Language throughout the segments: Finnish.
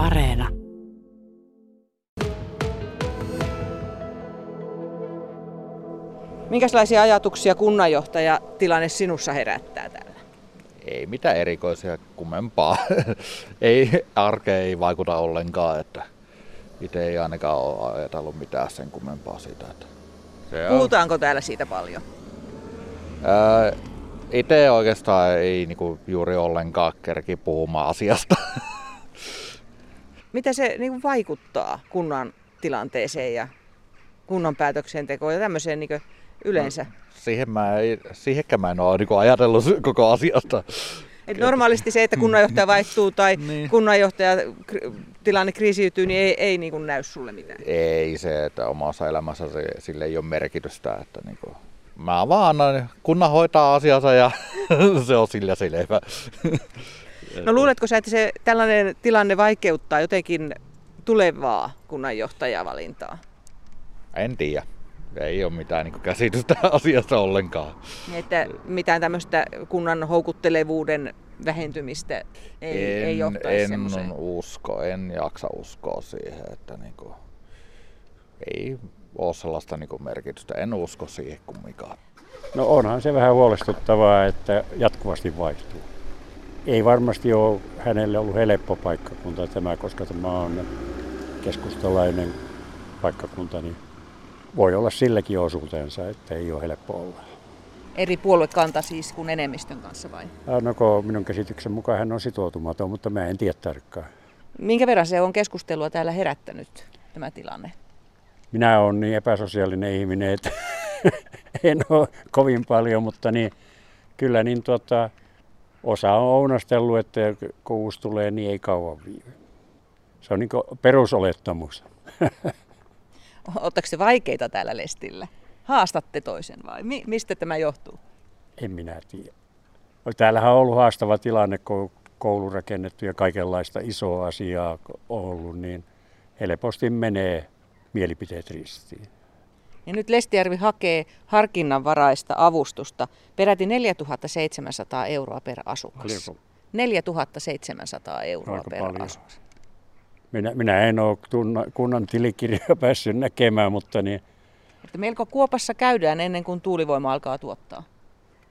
Areena. Minkälaisia ajatuksia kunnanjohtaja tilanne sinussa herättää täällä? Ei mitään erikoisia kummempaa. ei arkeen ei vaikuta ollenkaan, että itse ei ainakaan ole ajatellut mitään sen kummempaa siitä. Että se Puhutaanko on... täällä siitä paljon? itse oikeastaan ei niinku juuri ollenkaan kerki puhumaan asiasta. Mitä se niinku vaikuttaa kunnan tilanteeseen ja kunnan päätöksentekoon ja tämmöiseen niinku yleensä? No, siihen mä, ei, siihenkään mä en ole niinku ajatellut koko asiasta. Et normaalisti se, että kunnanjohtaja vaihtuu tai niin. kunnanjohtaja tilanne kriisiytyy, niin ei, ei niin kuin näy sulle mitään. Ei se, että omassa elämässä se, sille ei ole merkitystä. Että niin kuin, mä vaan annan, kunnan hoitaa asiansa ja se on sillä selvä. No luuletko sä, että se tällainen tilanne vaikeuttaa jotenkin tulevaa kunnanjohtajavalintaa? En tiedä. Ei ole mitään niin käsitystä asiasta ollenkaan. Niin, että mitään tämmöistä kunnan houkuttelevuuden vähentymistä ei, en, ei johtaisi En semmoiseen. usko, en jaksa uskoa siihen, että niin kuin, ei ole sellaista niin kuin merkitystä. En usko siihen kumminkaan. No onhan se vähän huolestuttavaa, että jatkuvasti vaihtuu. Ei varmasti ole hänelle ollut helppo paikkakunta tämä, koska tämä on keskustalainen paikkakunta, niin voi olla silläkin osuutensa, että ei ole helppo olla. Eri puoluekanta siis kuin enemmistön kanssa vai? No minun käsityksen mukaan hän on sitoutumaton, mutta mä en tiedä tarkkaan. Minkä verran se on keskustelua täällä herättänyt tämä tilanne? Minä olen niin epäsosiaalinen ihminen, että en ole kovin paljon, mutta niin, kyllä niin tuota, osa on ounastellut, että kun uusi tulee, niin ei kauan viivy. Se on niin perusolettamus. Oletteko se vaikeita täällä Lestillä? Haastatte toisen vai? Mi- mistä tämä johtuu? En minä tiedä. Täällähän on ollut haastava tilanne, kun koulu rakennettu ja kaikenlaista isoa asiaa on ollut, niin helposti menee mielipiteet ristiin. Ja nyt Lestijärvi hakee harkinnanvaraista avustusta peräti 4700 euroa per asukas. 4700 euroa Aika per paljon. asukas. Minä, minä en ole tunna, kunnan tilikirjaa päässyt näkemään, mutta niin... Että melko kuopassa käydään ennen kuin tuulivoima alkaa tuottaa.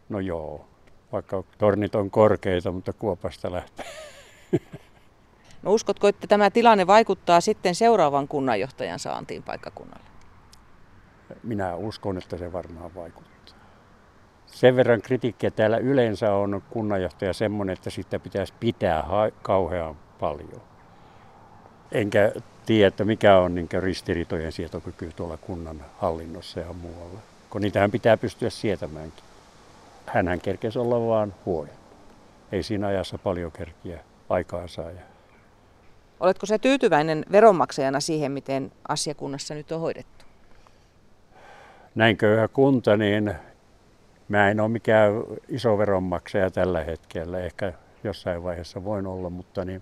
No joo, vaikka tornit on korkeita, mutta kuopasta lähtee. No uskotko, että tämä tilanne vaikuttaa sitten seuraavan kunnanjohtajan saantiin paikkakunnalle? Minä uskon, että se varmaan vaikuttaa. Sen verran kritiikkiä täällä yleensä on kunnanjohtaja semmoinen, että sitä pitäisi pitää kauhean paljon. Enkä tiedä, että mikä on niin ristiriitojen sietokyky tuolla kunnan hallinnossa ja muualla. Kun niitähän pitää pystyä sietämäänkin. Hänhän kerkesi olla vaan huoja. Ei siinä ajassa paljon kerkiä aikaansaa. Oletko se tyytyväinen veronmaksajana siihen, miten asiakunnassa nyt on hoidettu? Näin köyhä kunta, niin mä en ole mikään iso veronmaksaja tällä hetkellä. Ehkä jossain vaiheessa voin olla, mutta niin,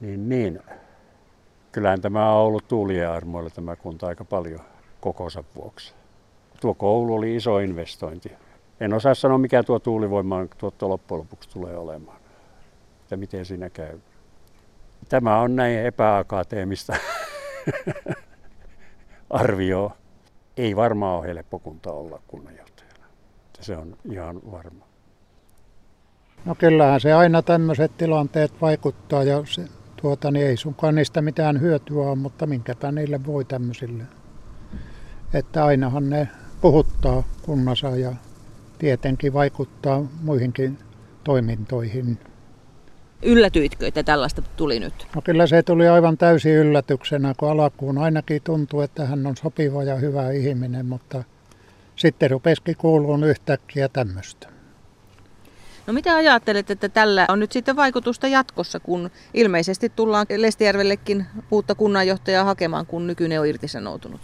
niin, niin. kyllähän tämä on ollut tuulien armoilla tämä kunta aika paljon kokonsa vuoksi. Tuo koulu oli iso investointi. En osaa sanoa, mikä tuo tuulivoiman tuotto loppujen lopuksi tulee olemaan. Ja miten siinä käy. Tämä on näin epäakateemista arvioa. Ei varmaan ole helppo kunta olla kunnanjohtajana. Se on ihan varma. No kyllähän se aina tämmöiset tilanteet vaikuttaa ja se, tuota, niin ei sunkaan niistä mitään hyötyä ole, mutta minkäpä niille voi tämmöisille. Että ainahan ne puhuttaa kunnassa ja tietenkin vaikuttaa muihinkin toimintoihin. Yllätyitkö, että tällaista tuli nyt? No kyllä se tuli aivan täysin yllätyksenä, kun alkuun ainakin tuntuu, että hän on sopiva ja hyvä ihminen, mutta sitten rupesikin kuuluun yhtäkkiä tämmöistä. No mitä ajattelet, että tällä on nyt sitten vaikutusta jatkossa, kun ilmeisesti tullaan Lestijärvellekin uutta kunnanjohtajaa hakemaan, kun nykyinen on irtisanoutunut?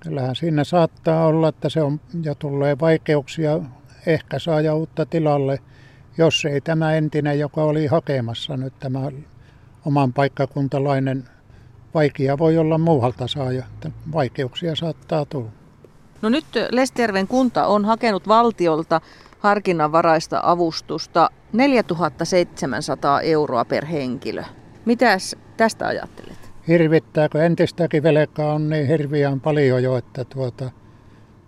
Kyllähän siinä saattaa olla, että se on ja tulee vaikeuksia ehkä saada uutta tilalle – jos ei tämä entinen, joka oli hakemassa nyt tämä oman paikkakuntalainen, vaikea voi olla muualta saaja. Vaikeuksia saattaa tulla. No nyt Lestijärven kunta on hakenut valtiolta harkinnanvaraista avustusta 4700 euroa per henkilö. Mitäs tästä ajattelet? Hirvittääkö entistäkin velkaa on niin hirviän paljon jo, että tuota,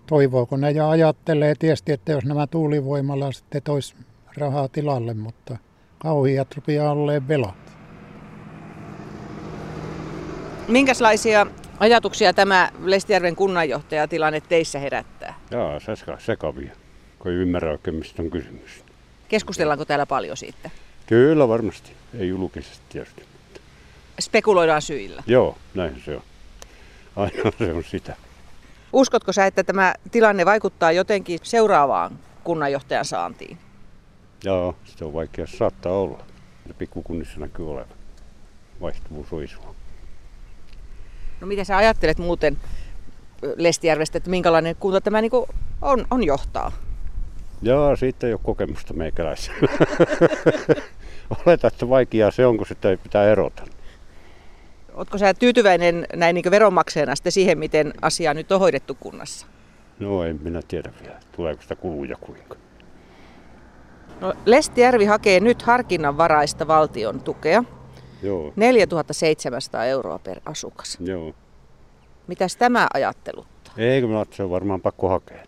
toivooko ne ja ajattelee tietysti, että jos nämä tuulivoimalla sitten tois rahaa tilalle, mutta kauhiat rupeaa olleen velat. Minkälaisia ajatuksia tämä Lestijärven kunnanjohtajatilanne teissä herättää? Joo, se sekavia, kun ei ymmärrä oikein mistä on kysymys. Keskustellaanko täällä paljon siitä? Kyllä varmasti, ei julkisesti tietysti. Spekuloidaan syillä. Joo, näin se on. Aina se on sitä. Uskotko sä, että tämä tilanne vaikuttaa jotenkin seuraavaan kunnanjohtajan saantiin? Joo, sitä on vaikea saattaa olla. Ja pikkukunnissa näkyy olevan. Vaihtuvuus on iso. No mitä sä ajattelet muuten Lestijärvestä, että minkälainen kunta tämä niin on, on johtaa? Joo, siitä ei ole kokemusta meikäläisellä. Oleta, että vaikeaa se on, kun sitä pitää erota. Oletko sä tyytyväinen näin niin veronmaksajana sitten siihen, miten asia nyt on hoidettu kunnassa? No en minä tiedä vielä, tuleeko sitä kuluja kuinka. No, Lestijärvi hakee nyt harkinnanvaraista valtion tukea. Joo. 4700 euroa per asukas. Joo. Mitäs tämä ajatteluttaa? Eikö minä se on varmaan pakko hakea.